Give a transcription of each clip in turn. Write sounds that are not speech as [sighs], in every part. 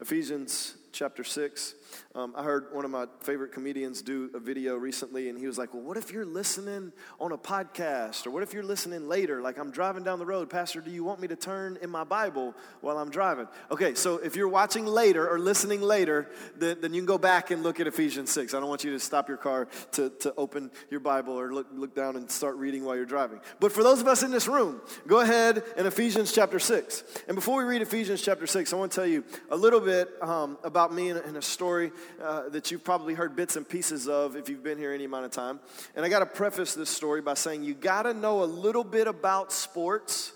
Ephesians chapter 6. Um, I heard one of my favorite comedians do a video recently, and he was like, Well, what if you're listening on a podcast? Or what if you're listening later? Like, I'm driving down the road. Pastor, do you want me to turn in my Bible while I'm driving? Okay, so if you're watching later or listening later, then, then you can go back and look at Ephesians 6. I don't want you to stop your car to, to open your Bible or look, look down and start reading while you're driving. But for those of us in this room, go ahead in Ephesians chapter 6. And before we read Ephesians chapter 6, I want to tell you a little bit um, about me and, and a story uh, that you've probably heard bits and pieces of if you've been here any amount of time. And I got to preface this story by saying you got to know a little bit about sports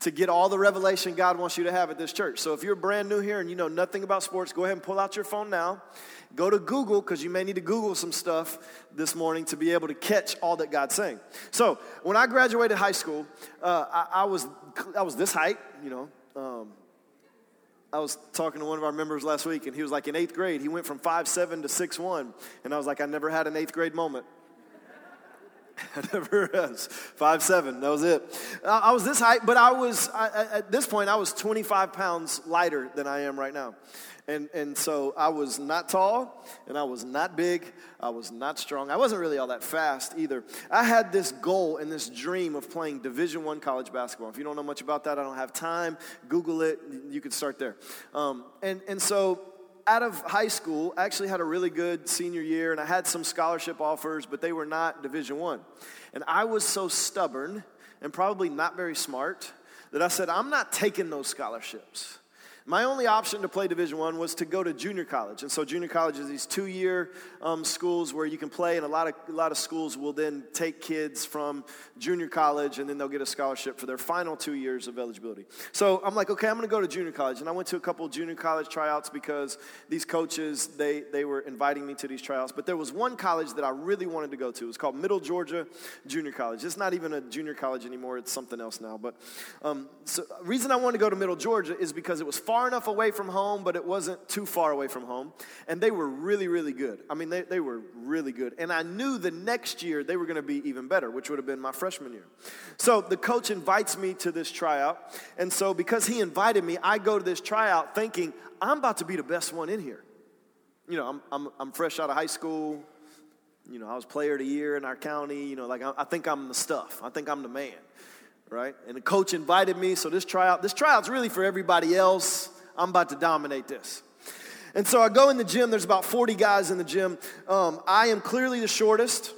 to get all the revelation God wants you to have at this church. So if you're brand new here and you know nothing about sports, go ahead and pull out your phone now. Go to Google because you may need to Google some stuff this morning to be able to catch all that God's saying. So when I graduated high school, uh, I, I, was I was this height, you know. Um, I was talking to one of our members last week, and he was like, in eighth grade, he went from five seven to six one, and I was like, I never had an eighth grade moment. [laughs] I never was. Five seven, that was it. I was this height, but I was, I, at this point, I was 25 pounds lighter than I am right now. And, and so I was not tall and I was not big. I was not strong. I wasn't really all that fast either. I had this goal and this dream of playing Division One college basketball. If you don't know much about that, I don't have time. Google it. You could start there. Um, and, and so out of high school, I actually had a really good senior year and I had some scholarship offers, but they were not Division One. And I was so stubborn and probably not very smart that I said, I'm not taking those scholarships. My only option to play Division One was to go to junior college, and so junior college is these two-year um, schools where you can play, and a lot of a lot of schools will then take kids from junior college, and then they'll get a scholarship for their final two years of eligibility. So I'm like, okay, I'm going to go to junior college, and I went to a couple junior college tryouts because these coaches they they were inviting me to these tryouts. But there was one college that I really wanted to go to. It's called Middle Georgia Junior College. It's not even a junior college anymore; it's something else now. But um, so reason I wanted to go to Middle Georgia is because it was far far enough away from home, but it wasn't too far away from home. And they were really, really good. I mean, they, they were really good. And I knew the next year they were going to be even better, which would have been my freshman year. So the coach invites me to this tryout. And so because he invited me, I go to this tryout thinking, I'm about to be the best one in here. You know, I'm, I'm, I'm fresh out of high school. You know, I was player of the year in our county. You know, like I, I think I'm the stuff. I think I'm the man right? And the coach invited me, so this tryout, this tryout's really for everybody else. I'm about to dominate this. And so I go in the gym, there's about 40 guys in the gym. Um, I am clearly the shortest.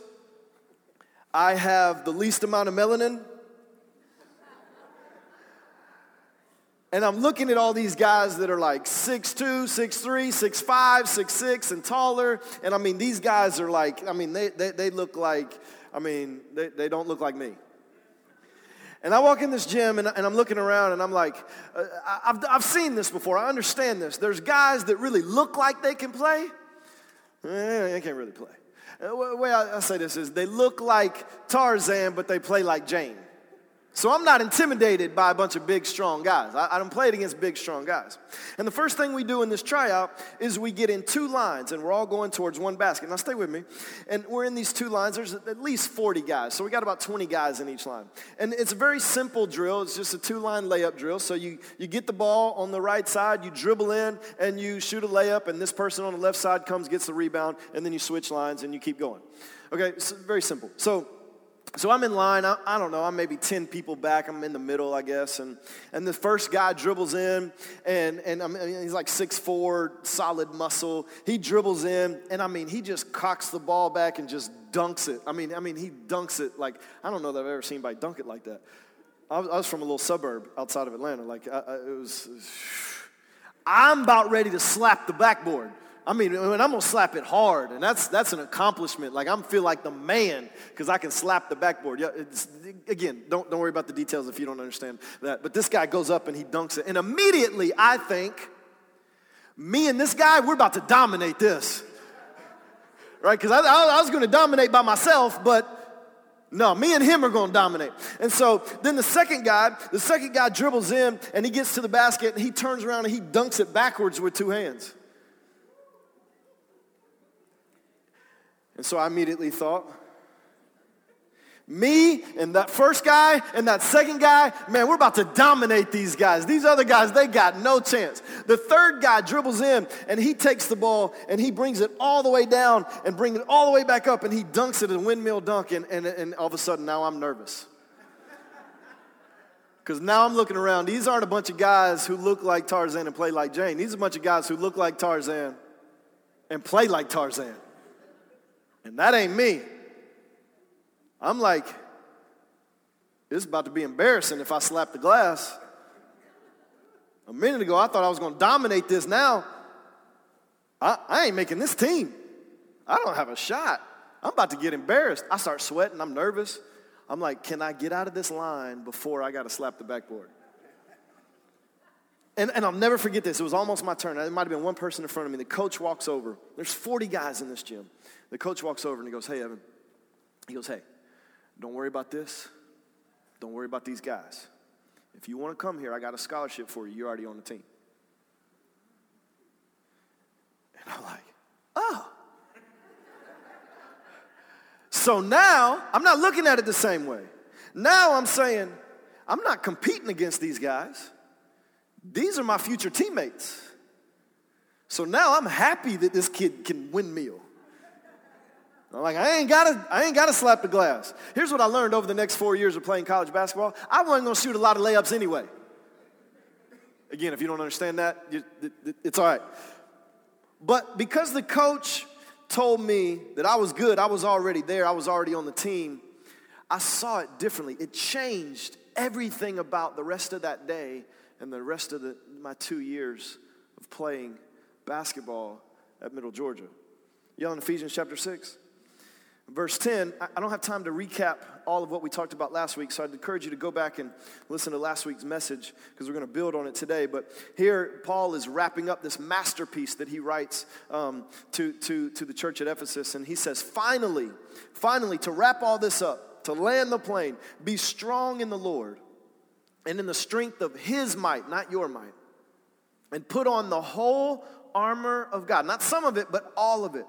I have the least amount of melanin. And I'm looking at all these guys that are like 6'2, 6'3, 6'5, 6'6, and taller. And I mean, these guys are like, I mean, they, they, they look like, I mean, they, they don't look like me. And I walk in this gym and, and I'm looking around and I'm like, uh, I've, I've seen this before. I understand this. There's guys that really look like they can play, eh, they can't really play. Uh, the way I, I say this is they look like Tarzan, but they play like Jane. So I'm not intimidated by a bunch of big, strong guys. I, I don't play it against big, strong guys. And the first thing we do in this tryout is we get in two lines, and we're all going towards one basket. Now, stay with me. And we're in these two lines. There's at least 40 guys. So we got about 20 guys in each line. And it's a very simple drill. It's just a two-line layup drill. So you, you get the ball on the right side, you dribble in, and you shoot a layup, and this person on the left side comes, gets the rebound, and then you switch lines, and you keep going. Okay, so very simple. So so I'm in line. I, I, don't know. I'm maybe 10 people back. I'm in the middle, I guess. And, and the first guy dribbles in, and, and I mean, he's like 6'4, solid muscle. He dribbles in, and I mean, he just cocks the ball back and just dunks it. I mean, I mean, he dunks it like, I don't know that I've ever seen anybody dunk it like that. I was, I was from a little suburb outside of Atlanta. Like, I, it was [sighs] I'm about ready to slap the backboard. I mean, I'm gonna slap it hard, and that's that's an accomplishment. Like I'm feel like the man because I can slap the backboard. Yeah, again, don't don't worry about the details if you don't understand that. But this guy goes up and he dunks it, and immediately I think, Me and this guy, we're about to dominate this. Right? Because I, I, I was to dominate by myself, but no, me and him are going to dominate. And so then the second guy, the second guy dribbles in and he gets to the basket and he turns around and he dunks it backwards with two hands. And so I immediately thought, me and that first guy and that second guy, man, we're about to dominate these guys. These other guys, they got no chance. The third guy dribbles in and he takes the ball and he brings it all the way down and brings it all the way back up and he dunks it in a windmill dunk and, and, and all of a sudden now I'm nervous. Because now I'm looking around. These aren't a bunch of guys who look like Tarzan and play like Jane. These are a bunch of guys who look like Tarzan and play like Tarzan. And that ain't me. I'm like, it's about to be embarrassing if I slap the glass. A minute ago, I thought I was going to dominate this. Now, I, I ain't making this team. I don't have a shot. I'm about to get embarrassed. I start sweating. I'm nervous. I'm like, can I get out of this line before I got to slap the backboard? And, and I'll never forget this. It was almost my turn. There might have been one person in front of me. The coach walks over. There's 40 guys in this gym. The coach walks over and he goes, Hey, Evan. He goes, Hey, don't worry about this. Don't worry about these guys. If you want to come here, I got a scholarship for you. You're already on the team. And I'm like, oh. [laughs] So now I'm not looking at it the same way. Now I'm saying, I'm not competing against these guys. These are my future teammates. So now I'm happy that this kid can windmill. I'm like, I ain't gotta, I ain't gotta slap the glass. Here's what I learned over the next four years of playing college basketball. I wasn't gonna shoot a lot of layups anyway. Again, if you don't understand that, it's all right. But because the coach told me that I was good, I was already there, I was already on the team, I saw it differently. It changed everything about the rest of that day and the rest of the, my two years of playing basketball at Middle Georgia. Y'all in Ephesians chapter 6? Verse 10, I don't have time to recap all of what we talked about last week, so I'd encourage you to go back and listen to last week's message because we're going to build on it today. But here, Paul is wrapping up this masterpiece that he writes um, to, to, to the church at Ephesus, and he says, Finally, finally, to wrap all this up, to land the plane, be strong in the Lord and in the strength of his might, not your might, and put on the whole armor of God. Not some of it, but all of it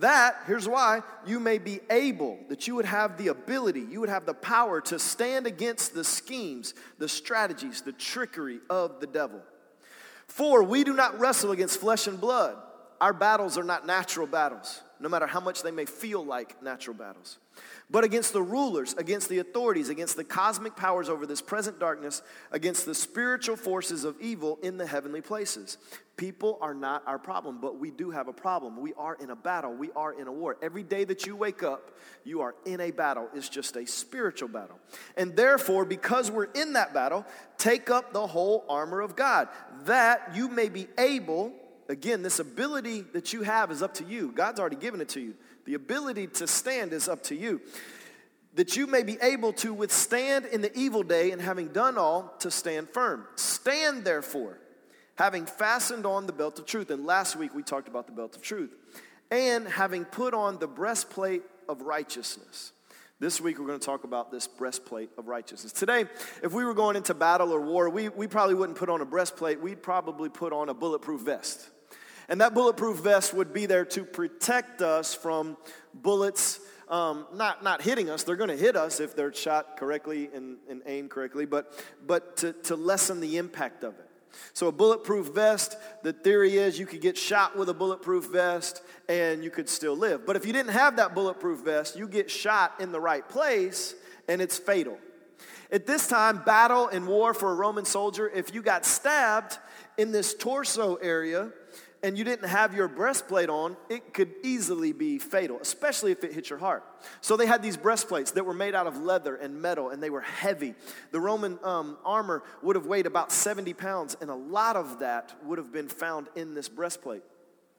that, here's why, you may be able, that you would have the ability, you would have the power to stand against the schemes, the strategies, the trickery of the devil. For we do not wrestle against flesh and blood. Our battles are not natural battles, no matter how much they may feel like natural battles but against the rulers, against the authorities, against the cosmic powers over this present darkness, against the spiritual forces of evil in the heavenly places. People are not our problem, but we do have a problem. We are in a battle, we are in a war. Every day that you wake up, you are in a battle. It's just a spiritual battle. And therefore, because we're in that battle, take up the whole armor of God, that you may be able, again, this ability that you have is up to you. God's already given it to you the ability to stand is up to you. That you may be able to withstand in the evil day, and having done all, to stand firm. Stand therefore, having fastened on the belt of truth. And last week we talked about the belt of truth. And having put on the breastplate of righteousness. This week we're going to talk about this breastplate of righteousness. Today, if we were going into battle or war, we, we probably wouldn't put on a breastplate, we'd probably put on a bulletproof vest. And that bulletproof vest would be there to protect us from bullets um, not, not hitting us. They're going to hit us if they're shot correctly and, and aimed correctly, but, but to, to lessen the impact of it. So, a bulletproof vest, the theory is you could get shot with a bulletproof vest and you could still live. But if you didn't have that bulletproof vest, you get shot in the right place and it's fatal. At this time, battle and war for a Roman soldier, if you got stabbed in this torso area, and you didn't have your breastplate on, it could easily be fatal, especially if it hit your heart. So they had these breastplates that were made out of leather and metal, and they were heavy. The Roman um, armor would have weighed about 70 pounds, and a lot of that would have been found in this breastplate.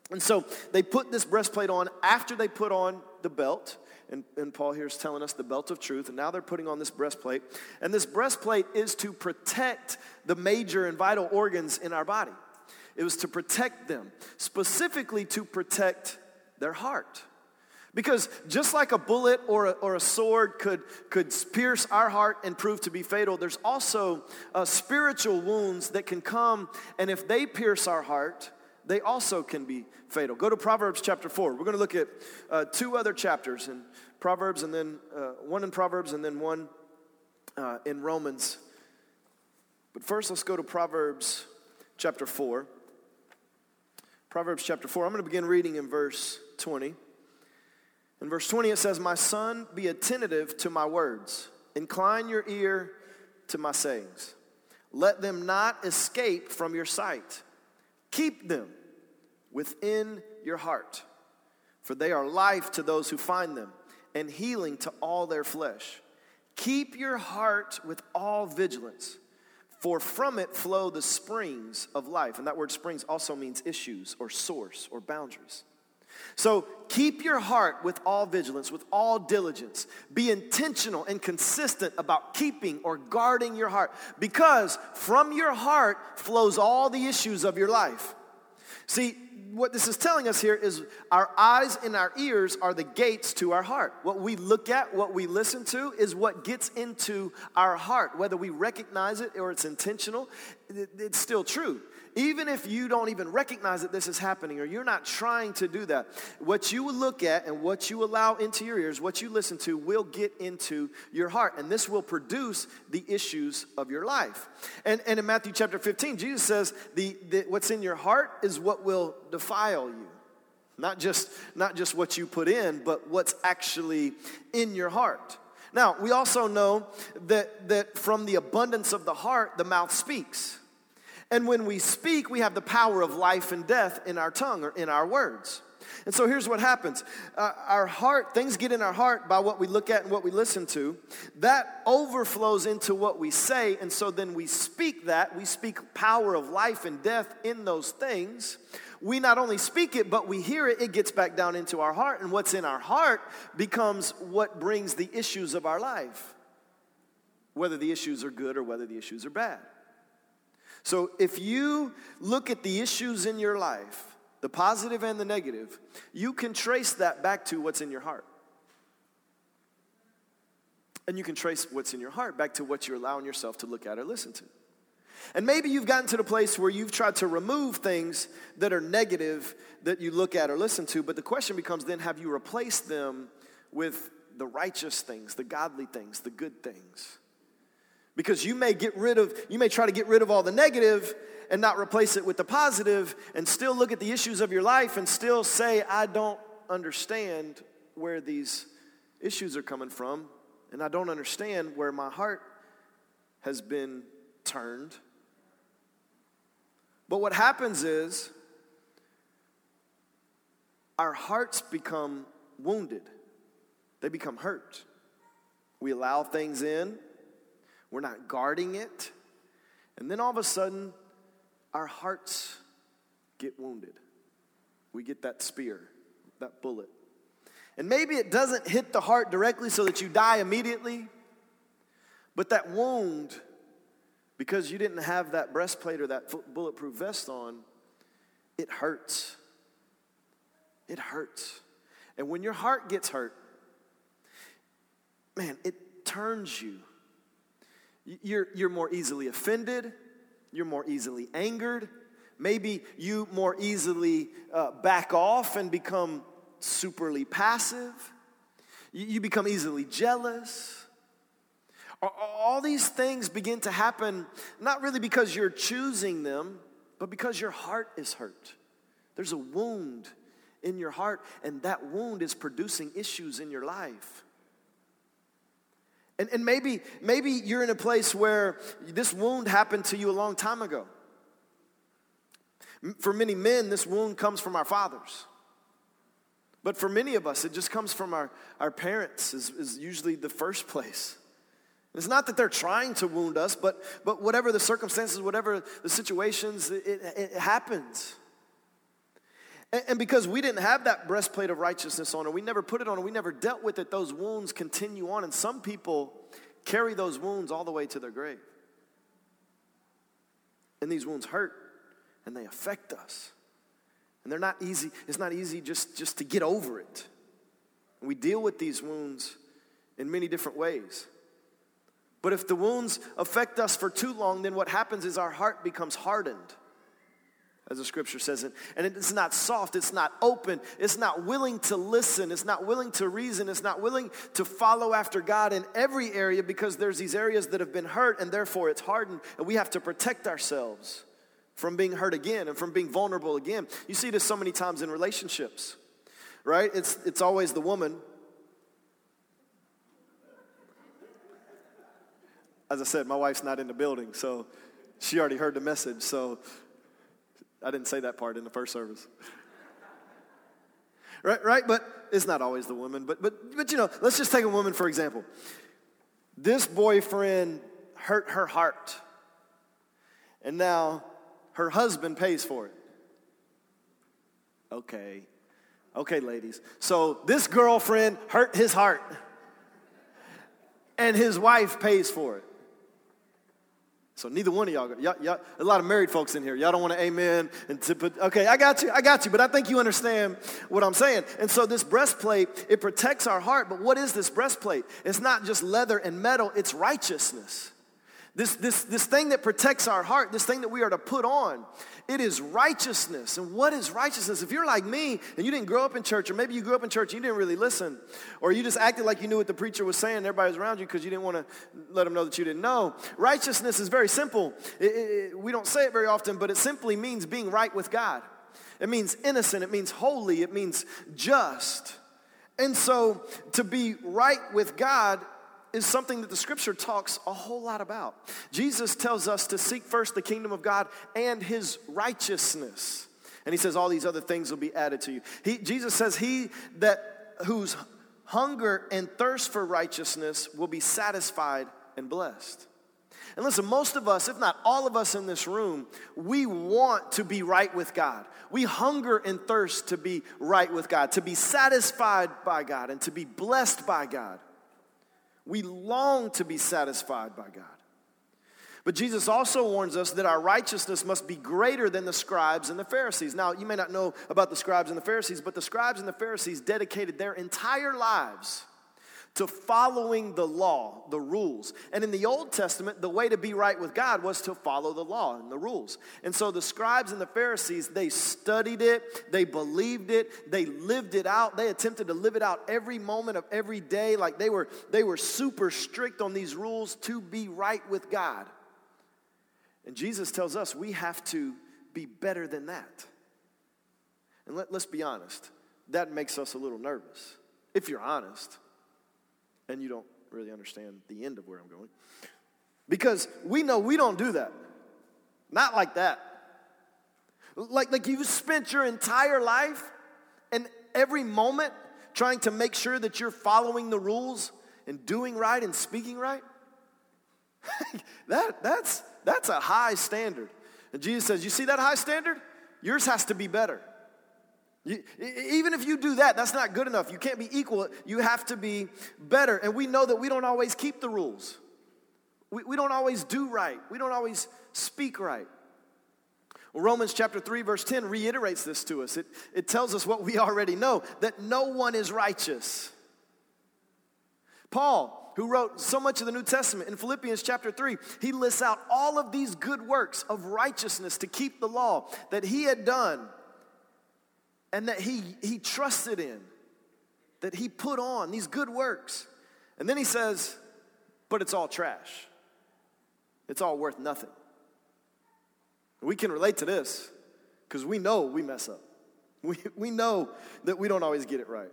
And so they put this breastplate on after they put on the belt. And, and, Paul here is telling us the belt of truth, and now they're putting on this breastplate. And this breastplate is to protect the major and vital organs in our body. It was to protect them, specifically to protect their heart. Because just like a bullet or a, or a sword could, could pierce our heart and prove to be fatal, there's also uh, spiritual wounds that can come, and if they pierce our heart, they also can be fatal. Go to Proverbs chapter 4. We're going to look at uh, two other chapters in Proverbs, and then uh, one in Proverbs, and then one uh, in Romans. But first, let's go to Proverbs chapter 4. Proverbs chapter 4. I'm going to begin reading in verse 20. In verse 20, it says, My son, be attentive to my words, incline your ear to my sayings. Let them not escape from your sight. Keep them within your heart, for they are life to those who find them and healing to all their flesh. Keep your heart with all vigilance, for from it flow the springs of life. And that word springs also means issues or source or boundaries. So keep your heart with all vigilance, with all diligence. Be intentional and consistent about keeping or guarding your heart because from your heart flows all the issues of your life. See, what this is telling us here is our eyes and our ears are the gates to our heart. What we look at, what we listen to, is what gets into our heart. Whether we recognize it or it's intentional, it's still true even if you don't even recognize that this is happening or you're not trying to do that, what you look at and what you allow into your ears, what you listen to, will get into your heart. And this will produce the issues of your life. And, and in Matthew chapter 15, Jesus says, the, the, What's in your heart is what will defile you. Not just, not just what you put in, but what's actually in your heart. Now, we also know that, that from the abundance of the heart, the mouth speaks. And when we speak, we have the power of life and death in our tongue or in our words. And so here's what happens uh, our heart, things get in our heart by what we look at and what we listen to. That overflows into what we say. And so then we speak that. We speak power of life and death in those things. We not only speak it, but we hear it. It gets back down into our heart. And what's in our heart becomes what brings the issues of our life, whether the issues are good or whether the issues are bad. So if you look at the issues in your life, the positive and the negative, you can trace that back to what's in your heart. And you can trace what's in your heart back to what you're allowing yourself to look at or listen to. And maybe you've gotten to the place where you've tried to remove things that are negative that you look at or listen to, but the question becomes then have you replaced them with the righteous things, the godly things, the good things? Because you may get rid of, you may try to get rid of all the negative and not replace it with the positive and still look at the issues of your life and still say, I don't understand where these issues are coming from and I don't understand where my heart has been turned. But what happens is our hearts become wounded, they become hurt. We allow things in we're not guarding it. And then all of a sudden, our hearts get wounded. We get that spear, that bullet. And maybe it doesn't hit the heart directly so that you die immediately, but that wound, because you didn't have that breastplate or that bulletproof vest on, it hurts. It hurts. And when your heart gets hurt, man, it turns you you're, you're more easily offended. You're more easily angered. Maybe you more easily uh, back off and become superly passive. You, you become easily jealous. All these things begin to happen not really because you're choosing them, but because your heart is hurt. There's a wound in your heart, and that wound is producing issues in your life. And, and maybe, maybe you're in a place where this wound happened to you a long time ago. For many men, this wound comes from our fathers. But for many of us, it just comes from our, our parents, is, is usually the first place. It's not that they're trying to wound us, but, but whatever the circumstances, whatever the situations, it, it, it happens. And because we didn't have that breastplate of righteousness on, or we never put it on, or we never dealt with it, those wounds continue on. And some people carry those wounds all the way to their grave. And these wounds hurt, and they affect us. And they're not easy, it's not easy just, just to get over it. And we deal with these wounds in many different ways. But if the wounds affect us for too long, then what happens is our heart becomes hardened as the scripture says it. And it's not soft, it's not open, it's not willing to listen, it's not willing to reason, it's not willing to follow after God in every area because there's these areas that have been hurt and therefore it's hardened and we have to protect ourselves from being hurt again and from being vulnerable again. You see this so many times in relationships, right? It's, it's always the woman. As I said, my wife's not in the building, so she already heard the message. So I didn't say that part in the first service. [laughs] right, right? But it's not always the woman. But, but, but you know, let's just take a woman for example. This boyfriend hurt her heart. And now her husband pays for it. Okay. Okay, ladies. So this girlfriend hurt his heart. And his wife pays for it. So neither one of y'all, y'all, y'all, a lot of married folks in here. Y'all don't want to amen and to put. Okay, I got you, I got you. But I think you understand what I'm saying. And so this breastplate, it protects our heart. But what is this breastplate? It's not just leather and metal. It's righteousness. This, this, this thing that protects our heart, this thing that we are to put on, it is righteousness. And what is righteousness? If you're like me and you didn't grow up in church, or maybe you grew up in church and you didn't really listen, or you just acted like you knew what the preacher was saying, everybody was around you because you didn't want to let them know that you didn't know. Righteousness is very simple. It, it, we don't say it very often, but it simply means being right with God. It means innocent, it means holy, it means just. And so to be right with God is something that the scripture talks a whole lot about. Jesus tells us to seek first the kingdom of God and his righteousness. And he says all these other things will be added to you. He, Jesus says he that whose hunger and thirst for righteousness will be satisfied and blessed. And listen, most of us, if not all of us in this room, we want to be right with God. We hunger and thirst to be right with God, to be satisfied by God, and to be blessed by God. We long to be satisfied by God. But Jesus also warns us that our righteousness must be greater than the scribes and the Pharisees. Now, you may not know about the scribes and the Pharisees, but the scribes and the Pharisees dedicated their entire lives to following the law, the rules. And in the Old Testament, the way to be right with God was to follow the law and the rules. And so the scribes and the Pharisees, they studied it, they believed it, they lived it out. They attempted to live it out every moment of every day. Like they were, they were super strict on these rules to be right with God. And Jesus tells us we have to be better than that. And let, let's be honest, that makes us a little nervous, if you're honest and you don't really understand the end of where I'm going. Because we know we don't do that. Not like that. Like, like you've spent your entire life and every moment trying to make sure that you're following the rules and doing right and speaking right. [laughs] that, that's, that's a high standard. And Jesus says, You see that high standard? Yours has to be better. You, even if you do that, that's not good enough. You can't be equal. You have to be better. And we know that we don't always keep the rules. We, we don't always do right. We don't always speak right. Romans chapter 3, verse 10 reiterates this to us. It, it tells us what we already know that no one is righteous. Paul, who wrote so much of the New Testament in Philippians chapter 3, he lists out all of these good works of righteousness to keep the law that he had done and that he, he trusted in, that he put on these good works. And then he says, but it's all trash. It's all worth nothing. We can relate to this because we know we mess up. [laughs] We, we know that we don't always get it right.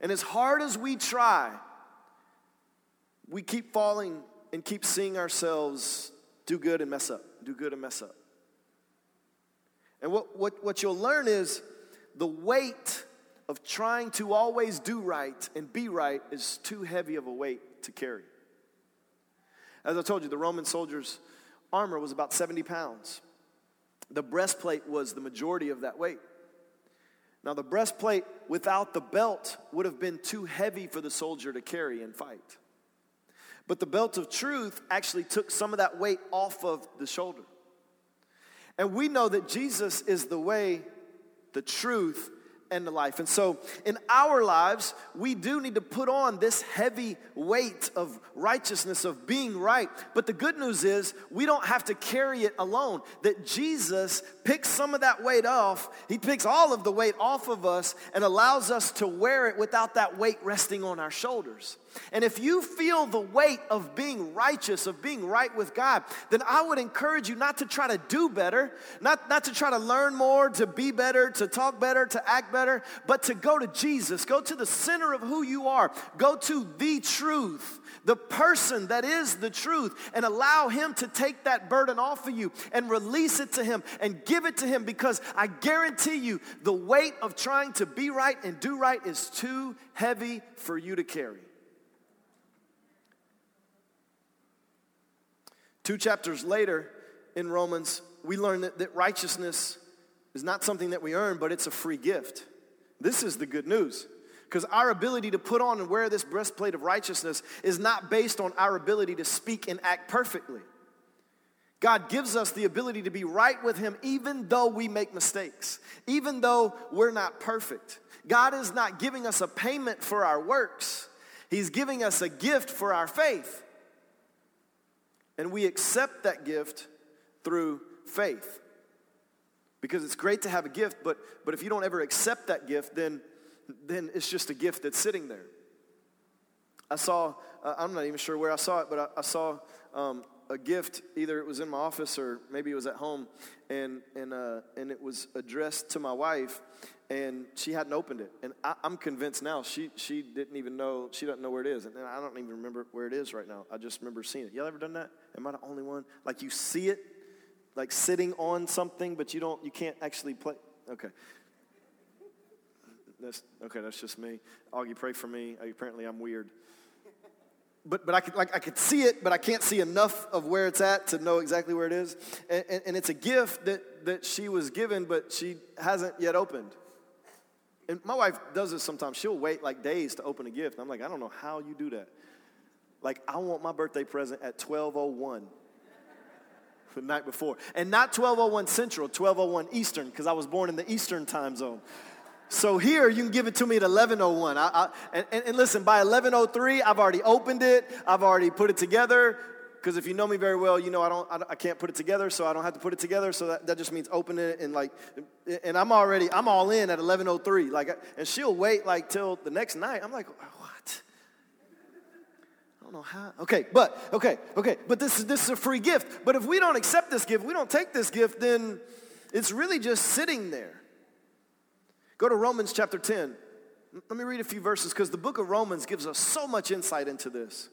And as hard as we try, we keep falling and keep seeing ourselves do good and mess up, do good and mess up. And what, what, what you'll learn is the weight of trying to always do right and be right is too heavy of a weight to carry. As I told you, the Roman soldiers' armor was about 70 pounds. The breastplate was the majority of that weight. Now, the breastplate without the belt would have been too heavy for the soldier to carry and fight. But the belt of truth actually took some of that weight off of the shoulder. And we know that Jesus is the way, the truth, and the life. And so in our lives, we do need to put on this heavy weight of righteousness, of being right. But the good news is we don't have to carry it alone. That Jesus picks some of that weight off, He picks all of the weight off of us and allows us to wear it without that weight resting on our shoulders. And if you feel the weight of being righteous, of being right with God, then I would encourage you not to try to do better, not, not to try to learn more, to be better, to talk better, to act better, but to go to Jesus. Go to the center of who you are. Go to the truth, the person that is the truth, and allow Him to take that burden off of you and release it to Him and give it to Him because I guarantee you the weight of trying to be right and do right is too heavy for you to carry. Two chapters later in Romans, we learn that, that righteousness is not something that we earn, but it's a free gift. This is the good news. Because our ability to put on and wear this breastplate of righteousness is not based on our ability to speak and act perfectly. God gives us the ability to be right with Him even though we make mistakes, even though we're not perfect. God is not giving us a payment for our works, He's giving us a gift for our faith. And we accept that gift through faith. Because it's great to have a gift, but, but if you don't ever accept that gift, then, then it's just a gift that's sitting there. I saw, uh, I'm not even sure where I saw it, but I, I saw um, a gift. Either it was in my office or maybe it was at home, and and uh, and it was addressed to my wife, and she hadn't opened it. And I, am convinced now she she didn't even know she doesn't know where it is, and I don't even remember where it is right now. I just remember seeing it. Y'all ever done that? Am I the only one? Like you see it, like sitting on something, but you don't you can't actually play. Okay. That's okay. That's just me. Augie, pray for me. Apparently, I'm weird but, but I, could, like, I could see it, but I can't see enough of where it's at to know exactly where it is. And, and, and, it's a gift that, that she was given, but she hasn't yet opened. And my wife does this sometimes. She'll wait like days to open a gift. I'm like, I don't know how you do that. Like, I want my birthday present at 1201 [laughs] the night before. And not 1201 Central, 1201 Eastern, because I was born in the Eastern time zone. So here you can give it to me at 11:01. I, I, and, and listen, by 11:03, I've already opened it. I've already put it together. Because if you know me very well, you know I don't, I, I, can't put it together, so I don't have to put it together. So that, that just means open it and like, and I'm already, I'm all in at 11:03. Like, and she'll wait like till the next night. I'm like, what? I don't know how. Okay, but okay, okay, but this is this is a free gift. But if we don't accept this gift, we don't take this gift, then it's really just sitting there. Go to Romans chapter 10. Let me read a few verses because the book of Romans gives us so much insight into this.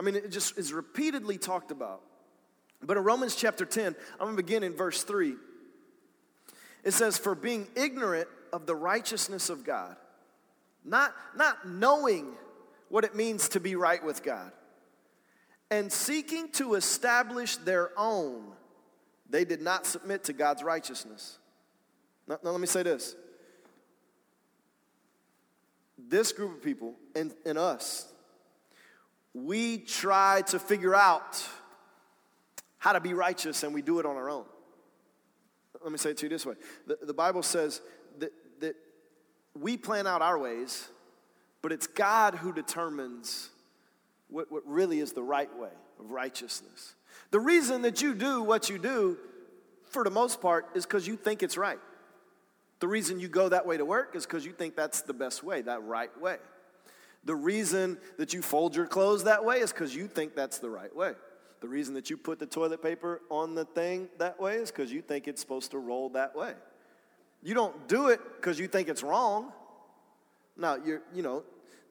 I mean, it just is repeatedly talked about. But in Romans chapter 10, I'm going to begin in verse 3. It says, For being ignorant of the righteousness of God, not, not knowing what it means to be right with God, and seeking to establish their own, they did not submit to God's righteousness. Now, now let me say this this group of people and, and us, we try to figure out how to be righteous and we do it on our own. Let me say it to you this way the, the Bible says that, that we plan out our ways, but it's God who determines what, what really is the right way of righteousness. The reason that you do what you do, for the most part, is because you think it's right. The reason you go that way to work is because you think that's the best way, that right way. The reason that you fold your clothes that way is because you think that's the right way. The reason that you put the toilet paper on the thing that way is because you think it's supposed to roll that way. You don't do it because you think it's wrong. Now, you're, you know,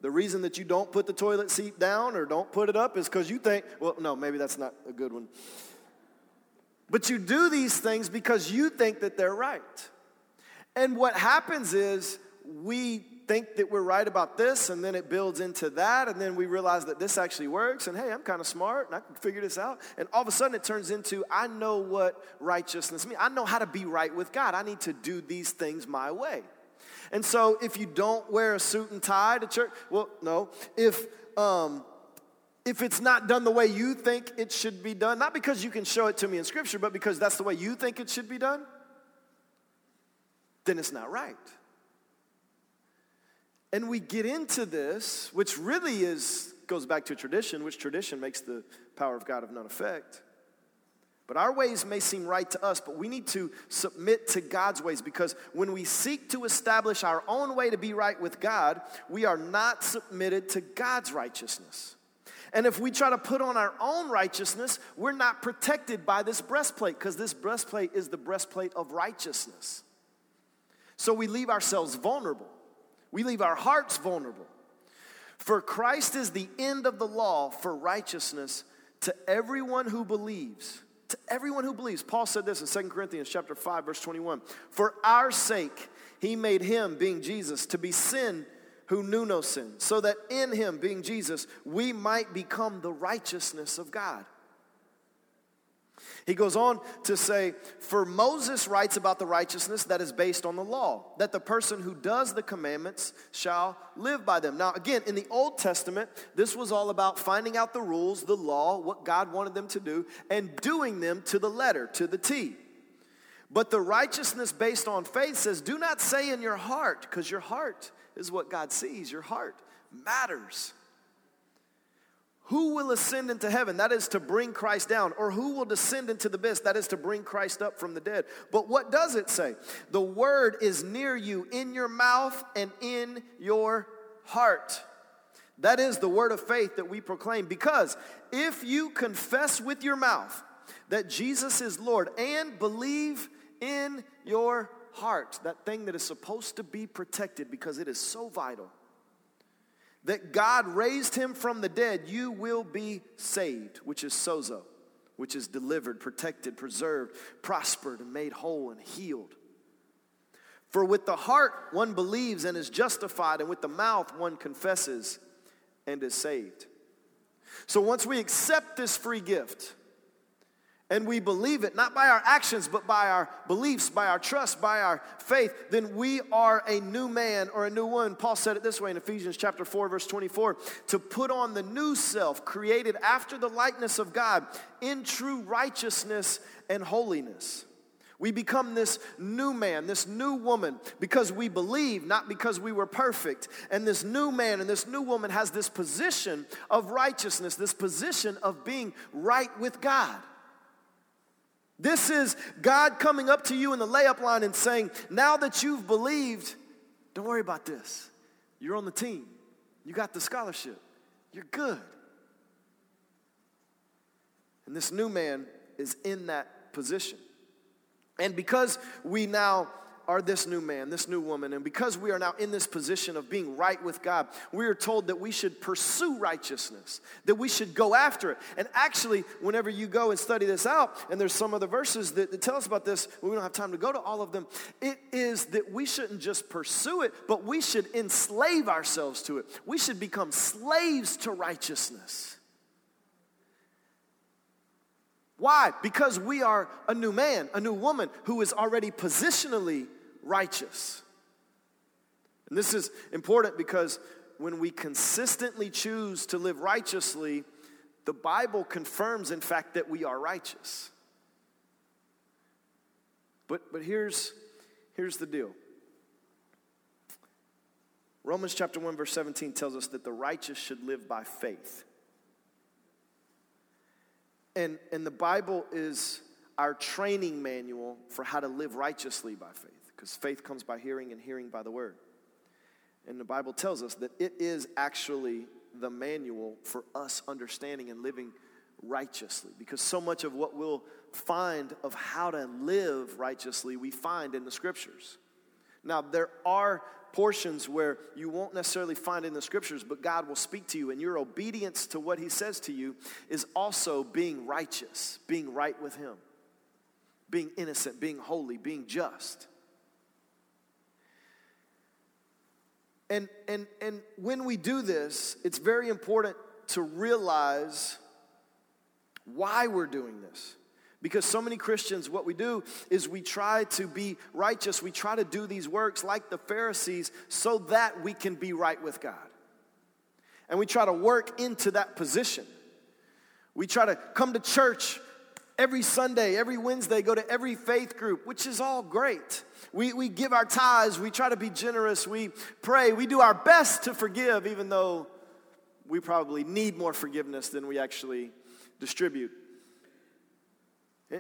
the reason that you don't put the toilet seat down or don't put it up is because you think, well, no, maybe that's not a good one. But you do these things because you think that they're right. And what happens is we think that we're right about this, and then it builds into that, and then we realize that this actually works, and hey, I'm kind of smart, and I can figure this out. And all of a sudden, it turns into I know what righteousness means. I know how to be right with God. I need to do these things my way. And so, if you don't wear a suit and tie to church, well, no. If um, if it's not done the way you think it should be done, not because you can show it to me in Scripture, but because that's the way you think it should be done, then it's not right. And we get into this, which really is goes back to tradition, which tradition makes the power of God of none effect. But our ways may seem right to us, but we need to submit to God's ways because when we seek to establish our own way to be right with God, we are not submitted to God's righteousness. And if we try to put on our own righteousness, we're not protected by this breastplate because this breastplate is the breastplate of righteousness. So we leave ourselves vulnerable, we leave our hearts vulnerable. For Christ is the end of the law for righteousness to everyone who believes. To everyone who believes. Paul said this in 2 Corinthians chapter 5 verse 21. For our sake he made him being Jesus to be sin who knew no sin, so that in him being Jesus we might become the righteousness of God. He goes on to say, For Moses writes about the righteousness that is based on the law, that the person who does the commandments shall live by them. Now, again, in the Old Testament, this was all about finding out the rules, the law, what God wanted them to do, and doing them to the letter, to the T. But the righteousness based on faith says, Do not say in your heart, because your heart is what God sees. Your heart matters. Who will ascend into heaven? That is to bring Christ down. Or who will descend into the abyss? That is to bring Christ up from the dead. But what does it say? The word is near you, in your mouth and in your heart. That is the word of faith that we proclaim. Because if you confess with your mouth that Jesus is Lord and believe in your heart, that thing that is supposed to be protected because it is so vital that God raised him from the dead, you will be saved, which is sozo, which is delivered, protected, preserved, prospered, and made whole and healed. For with the heart one believes and is justified, and with the mouth one confesses and is saved. So once we accept this free gift, and we believe it, not by our actions, but by our beliefs, by our trust, by our faith, then we are a new man or a new woman. Paul said it this way in Ephesians chapter 4, verse 24 to put on the new self, created after the likeness of God, in true righteousness and holiness. We become this new man, this new woman, because we believe, not because we were perfect. And this new man and this new woman has this position of righteousness, this position of being right with God. This is God coming up to you in the layup line and saying, Now that you've believed, don't worry about this. You're on the team, you got the scholarship, you're good. And this new man is in that position. And because we now are this new man, this new woman. And because we are now in this position of being right with God, we are told that we should pursue righteousness, that we should go after it. And actually, whenever you go and study this out, and there's some other verses that, that tell us about this, we don't have time to go to all of them. It is that we shouldn't just pursue it, but we should enslave ourselves to it. We should become slaves to righteousness. Why? Because we are a new man, a new woman who is already positionally righteous. And this is important because when we consistently choose to live righteously, the Bible confirms, in fact, that we are righteous. But, but here's, here's the deal Romans chapter 1, verse 17 tells us that the righteous should live by faith. And, and the Bible is our training manual for how to live righteously by faith because faith comes by hearing and hearing by the word. And the Bible tells us that it is actually the manual for us understanding and living righteously because so much of what we'll find of how to live righteously we find in the scriptures. Now, there are portions where you won't necessarily find in the scriptures, but God will speak to you, and your obedience to what He says to you is also being righteous, being right with Him, being innocent, being holy, being just. And, and, and when we do this, it's very important to realize why we're doing this. Because so many Christians, what we do is we try to be righteous. We try to do these works like the Pharisees so that we can be right with God. And we try to work into that position. We try to come to church every Sunday, every Wednesday, go to every faith group, which is all great. We, we give our tithes, we try to be generous, we pray, we do our best to forgive, even though we probably need more forgiveness than we actually distribute.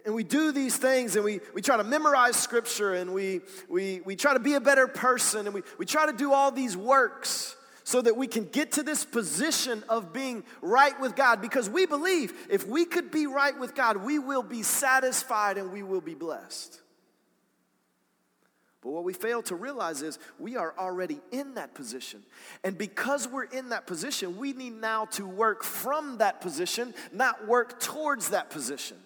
And we do these things and we, we try to memorize scripture and we, we, we try to be a better person and we, we try to do all these works so that we can get to this position of being right with God because we believe if we could be right with God, we will be satisfied and we will be blessed. But what we fail to realize is we are already in that position. And because we're in that position, we need now to work from that position, not work towards that position.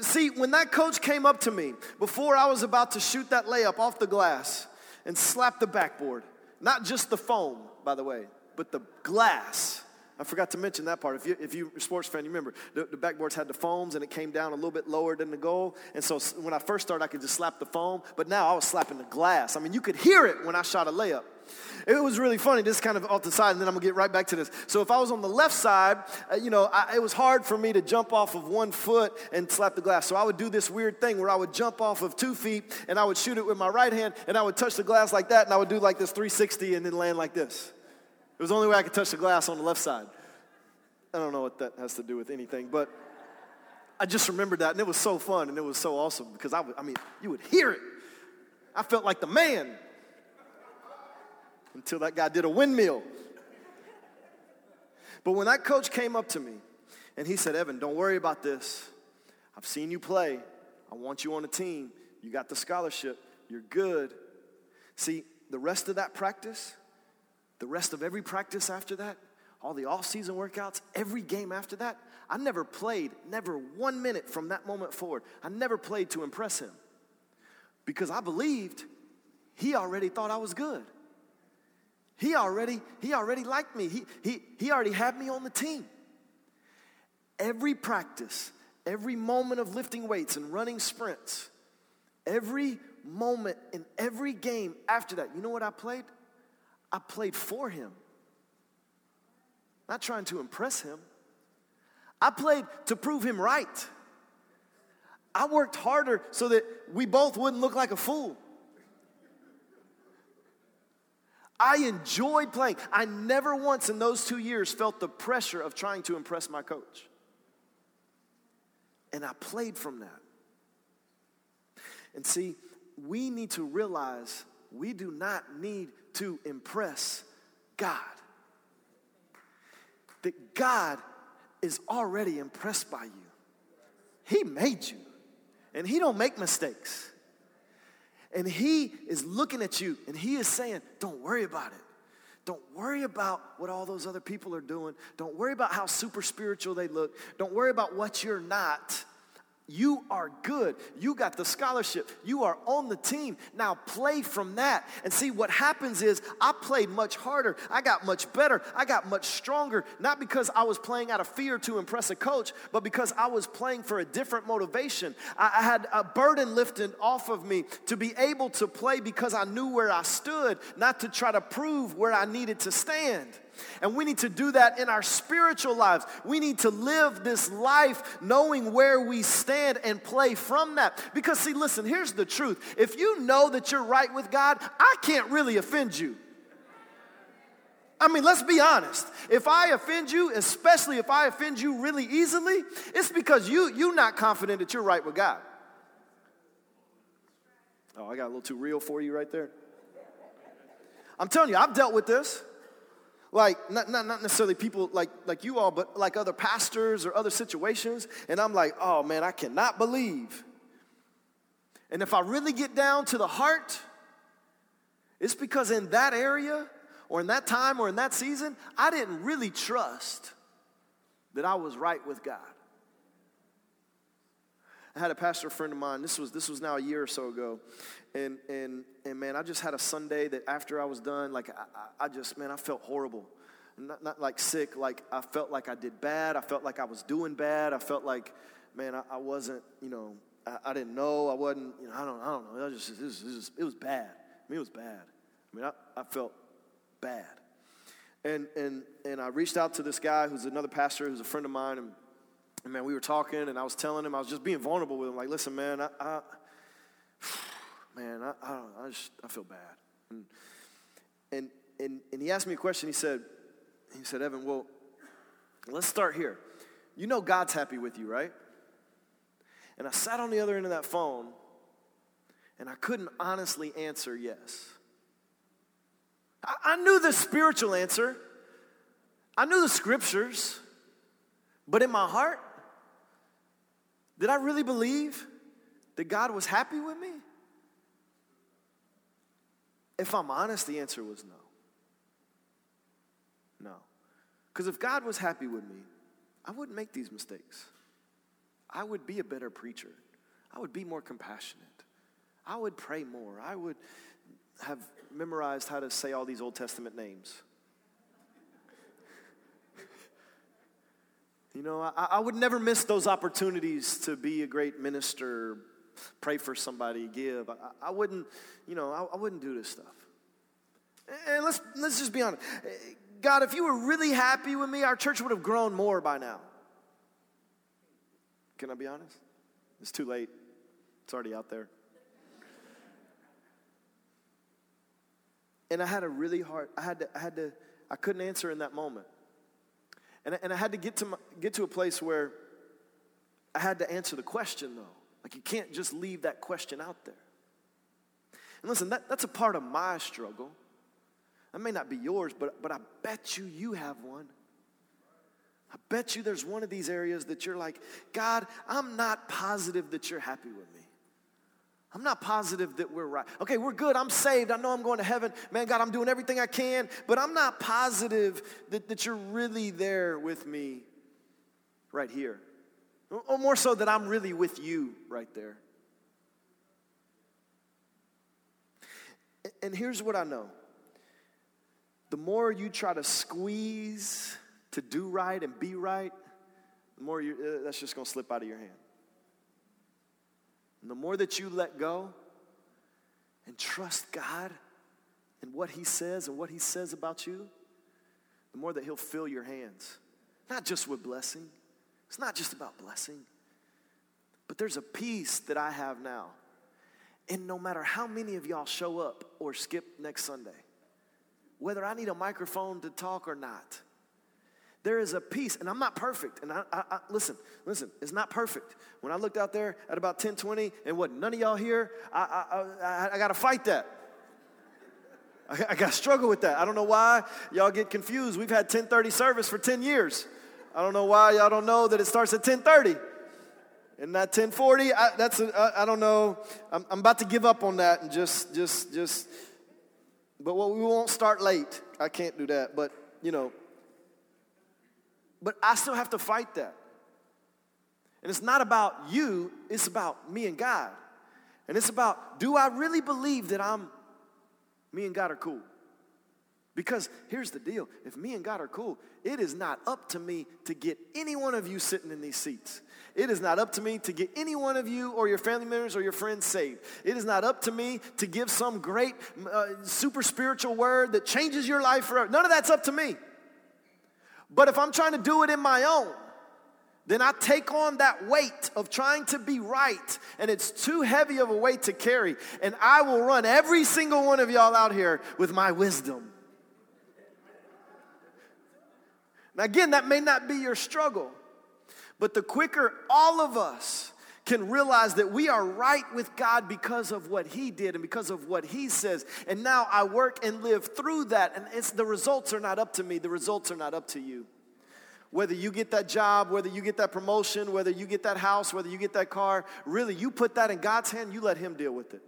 See, when that coach came up to me before I was about to shoot that layup off the glass and slap the backboard, not just the foam, by the way, but the glass. I forgot to mention that part. If, you, if you're a sports fan, you remember the, the backboards had the foams and it came down a little bit lower than the goal. And so when I first started, I could just slap the foam, but now I was slapping the glass. I mean, you could hear it when I shot a layup. It was really funny, just kind of off the side, and then I'm gonna get right back to this. So if I was on the left side, uh, you know, I, it was hard for me to jump off of one foot and slap the glass. So I would do this weird thing where I would jump off of two feet and I would shoot it with my right hand and I would touch the glass like that and I would do like this 360 and then land like this. It was the only way I could touch the glass on the left side. I don't know what that has to do with anything, but I just remembered that and it was so fun and it was so awesome because I, would, I mean, you would hear it. I felt like the man until that guy did a windmill. But when that coach came up to me and he said, Evan, don't worry about this. I've seen you play. I want you on the team. You got the scholarship. You're good. See, the rest of that practice, the rest of every practice after that, all the off-season workouts, every game after that, I never played, never one minute from that moment forward. I never played to impress him because I believed he already thought I was good. He already, he already liked me. He, he, he already had me on the team. Every practice, every moment of lifting weights and running sprints, every moment in every game after that, you know what I played? I played for him. Not trying to impress him. I played to prove him right. I worked harder so that we both wouldn't look like a fool. I enjoyed playing. I never once in those two years felt the pressure of trying to impress my coach. And I played from that. And see, we need to realize we do not need to impress God. That God is already impressed by you. He made you. And he don't make mistakes. And he is looking at you and he is saying, Don't worry about it. Don't worry about what all those other people are doing. Don't worry about how super spiritual they look. Don't worry about what you're not. You are good. You got the scholarship. You are on the team. Now play from that. And see, what happens is I played much harder. I got much better. I got much stronger. Not because I was playing out of fear to impress a coach, but because I was playing for a different motivation. I, I had a burden lifted off of me to be able to play because I knew where I stood, not to try to prove where I needed to stand. And we need to do that in our spiritual lives. We need to live this life knowing where we stand and play from that. Because, see, listen, here's the truth. If you know that you're right with God, I can't really offend you. I mean, let's be honest. If I offend you, especially if I offend you really easily, it's because you you're not confident that you're right with God. Oh, I got a little too real for you right there. I'm telling you, I've dealt with this like not, not, not necessarily people like, like you all, but like other pastors or other situations. And I'm like, oh man, I cannot believe. And if I really get down to the heart, it's because in that area or in that time or in that season, I didn't really trust that I was right with God. I had a pastor friend of mine. This was this was now a year or so ago, and and and man, I just had a Sunday that after I was done, like I, I just man, I felt horrible. Not, not like sick, like I felt like I did bad. I felt like I was doing bad. I felt like, man, I, I wasn't, you know, I, I, didn't know. I wasn't, you know, I don't, I don't know. It was just, it was, it was, it was bad. I mean, it was bad. I mean, I, I felt bad. And, and, and I reached out to this guy who's another pastor who's a friend of mine, and And man, we were talking, and I was telling him, I was just being vulnerable with him. Like, listen, man, I, I [sighs] man, I, I, I just, I feel bad. And, and, and, and he asked me a question. He said, he said, Evan, well, let's start here. You know God's happy with you, right? And I sat on the other end of that phone, and I couldn't honestly answer yes. I, I knew the spiritual answer. I knew the scriptures. But in my heart, did I really believe that God was happy with me? If I'm honest, the answer was no. No. Because if God was happy with me, I wouldn't make these mistakes. I would be a better preacher. I would be more compassionate. I would pray more. I would have memorized how to say all these Old Testament names. You know, I, I, would never miss those opportunities to be a great minister, pray for somebody, give. I, I wouldn't, you know, I, I, wouldn't do this stuff. And let's, let's just be honest. God, if you were really happy with me, our church would have grown more by now. Can I be honest? It's too late. It's already out there. And I had a really hard, I had to, I had to, I couldn't answer in that moment. And, and I had to get to, my, get to a place where I had to answer the question, though. Like, you can't just leave that question out there. And listen, that, that's a part of my struggle. That may not be yours, but, but I bet you you have one. I bet you there's one of these areas that you're like, God, I'm not positive that you're happy with me. I'm not positive that we're right. Okay, we're good. I'm saved. I know I'm going to heaven. Man, God, I'm doing everything I can, but I'm not positive that, that you're really there with me right here. Or more so that I'm really with you right there. And here's what I know the more you try to squeeze to do right and be right, the more you, uh, that's just going to slip out of your hand. And the more that you let go and trust God and what He says and what He says about you, the more that He'll fill your hands. Not just with blessing, it's not just about blessing, but there's a peace that I have now. And no matter how many of y'all show up or skip next Sunday, whether I need a microphone to talk or not, there is a peace, and I'm not perfect. And I, I, I, listen, listen, it's not perfect. When I looked out there at about 10, 20, and what none of y'all here, I, I, I got to fight that. I, I got to struggle with that. I don't know why y'all get confused. We've had 10:30 service for 10 years. I don't know why y'all don't know that it starts at 10:30. And that 10:40, I, that's a, I don't know. I'm, I'm about to give up on that and just, just, just. But what we won't start late. I can't do that. But you know, but I still have to fight that. And it's not about you, it's about me and God. And it's about do I really believe that I'm, me and God are cool? Because here's the deal if me and God are cool, it is not up to me to get any one of you sitting in these seats. It is not up to me to get any one of you or your family members or your friends saved. It is not up to me to give some great, uh, super spiritual word that changes your life forever. None of that's up to me. But if I'm trying to do it in my own, then I take on that weight of trying to be right, and it's too heavy of a weight to carry. And I will run every single one of y'all out here with my wisdom. Now, again, that may not be your struggle, but the quicker all of us can realize that we are right with God because of what He did and because of what He says. And now I work and live through that. And it's the results are not up to me, the results are not up to you. Whether you get that job, whether you get that promotion, whether you get that house, whether you get that car, really, you put that in God's hand, you let Him deal with it.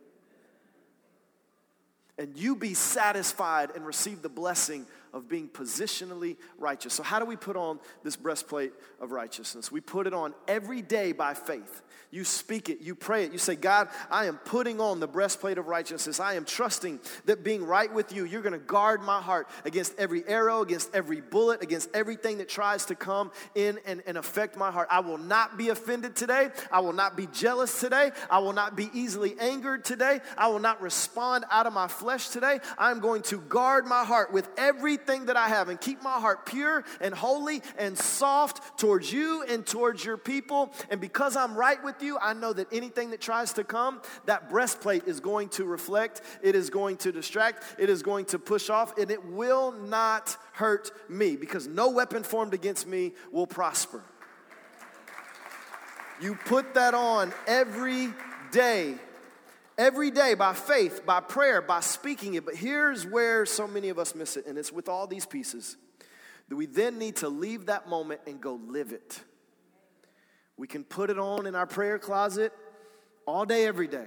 And you be satisfied and receive the blessing of being positionally righteous. So, how do we put on this breastplate of righteousness? We put it on every day by faith. You speak it, you pray it, you say, God, I am putting on the breastplate of righteousness. I am trusting that being right with you, you're gonna guard my heart against every arrow, against every bullet, against everything that tries to come in and, and affect my heart. I will not be offended today. I will not be jealous today. I will not be easily angered today. I will not respond out of my flesh today. I'm going to guard my heart with everything that I have and keep my heart pure and holy and soft towards you and towards your people. And because I'm right with you, I know that anything that tries to come, that breastplate is going to reflect, it is going to distract, it is going to push off, and it will not hurt me because no weapon formed against me will prosper. You put that on every day every day by faith, by prayer, by speaking it. But here's where so many of us miss it, and it's with all these pieces that we then need to leave that moment and go live it. We can put it on in our prayer closet all day, every day.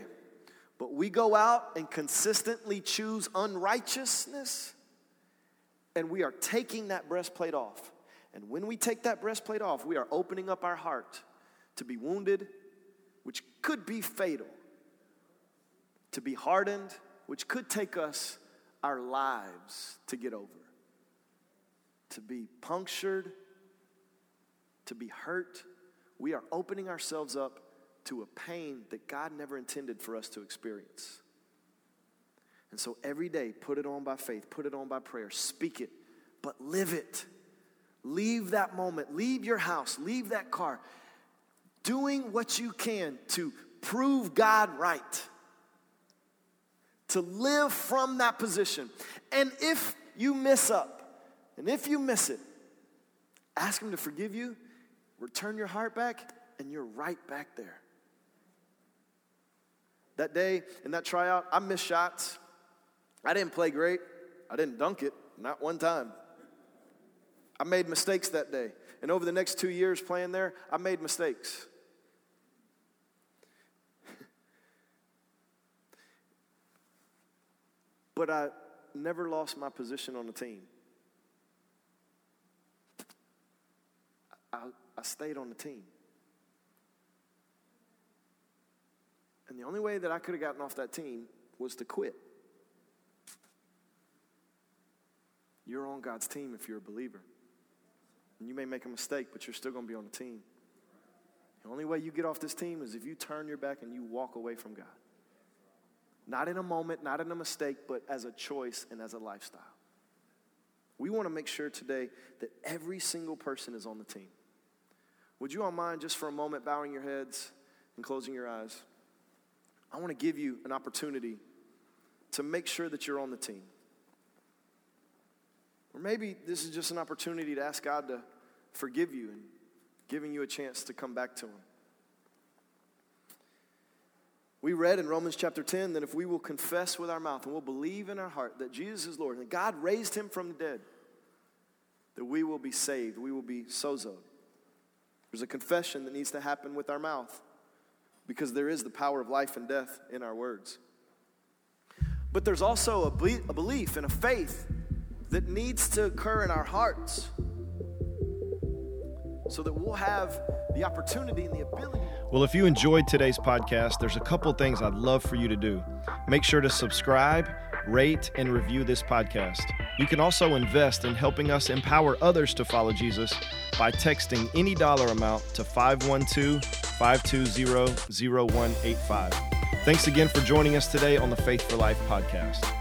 But we go out and consistently choose unrighteousness, and we are taking that breastplate off. And when we take that breastplate off, we are opening up our heart to be wounded, which could be fatal to be hardened, which could take us our lives to get over, to be punctured, to be hurt. We are opening ourselves up to a pain that God never intended for us to experience. And so every day, put it on by faith, put it on by prayer, speak it, but live it. Leave that moment, leave your house, leave that car, doing what you can to prove God right to live from that position. And if you miss up, and if you miss it, ask Him to forgive you, return your heart back, and you're right back there. That day in that tryout, I missed shots. I didn't play great. I didn't dunk it, not one time. I made mistakes that day. And over the next two years playing there, I made mistakes. [laughs] but I never lost my position on the team. I, I stayed on the team. And the only way that I could have gotten off that team was to quit. You're on God's team if you're a believer. And you may make a mistake, but you're still going to be on the team. The only way you get off this team is if you turn your back and you walk away from God. Not in a moment, not in a mistake, but as a choice and as a lifestyle. We want to make sure today that every single person is on the team. Would you all mind just for a moment bowing your heads and closing your eyes? I want to give you an opportunity to make sure that you're on the team. Or maybe this is just an opportunity to ask God to forgive you and giving you a chance to come back to Him. We read in Romans chapter 10 that if we will confess with our mouth and we'll believe in our heart that Jesus is Lord and God raised him from the dead, that we will be saved. We will be sozoed. There's a confession that needs to happen with our mouth because there is the power of life and death in our words. But there's also a, be- a belief and a faith that needs to occur in our hearts so that we'll have the opportunity and the ability. Well, if you enjoyed today's podcast, there's a couple things I'd love for you to do. Make sure to subscribe, rate, and review this podcast. You can also invest in helping us empower others to follow Jesus by texting any dollar amount to 512 520 0185. Thanks again for joining us today on the Faith for Life podcast.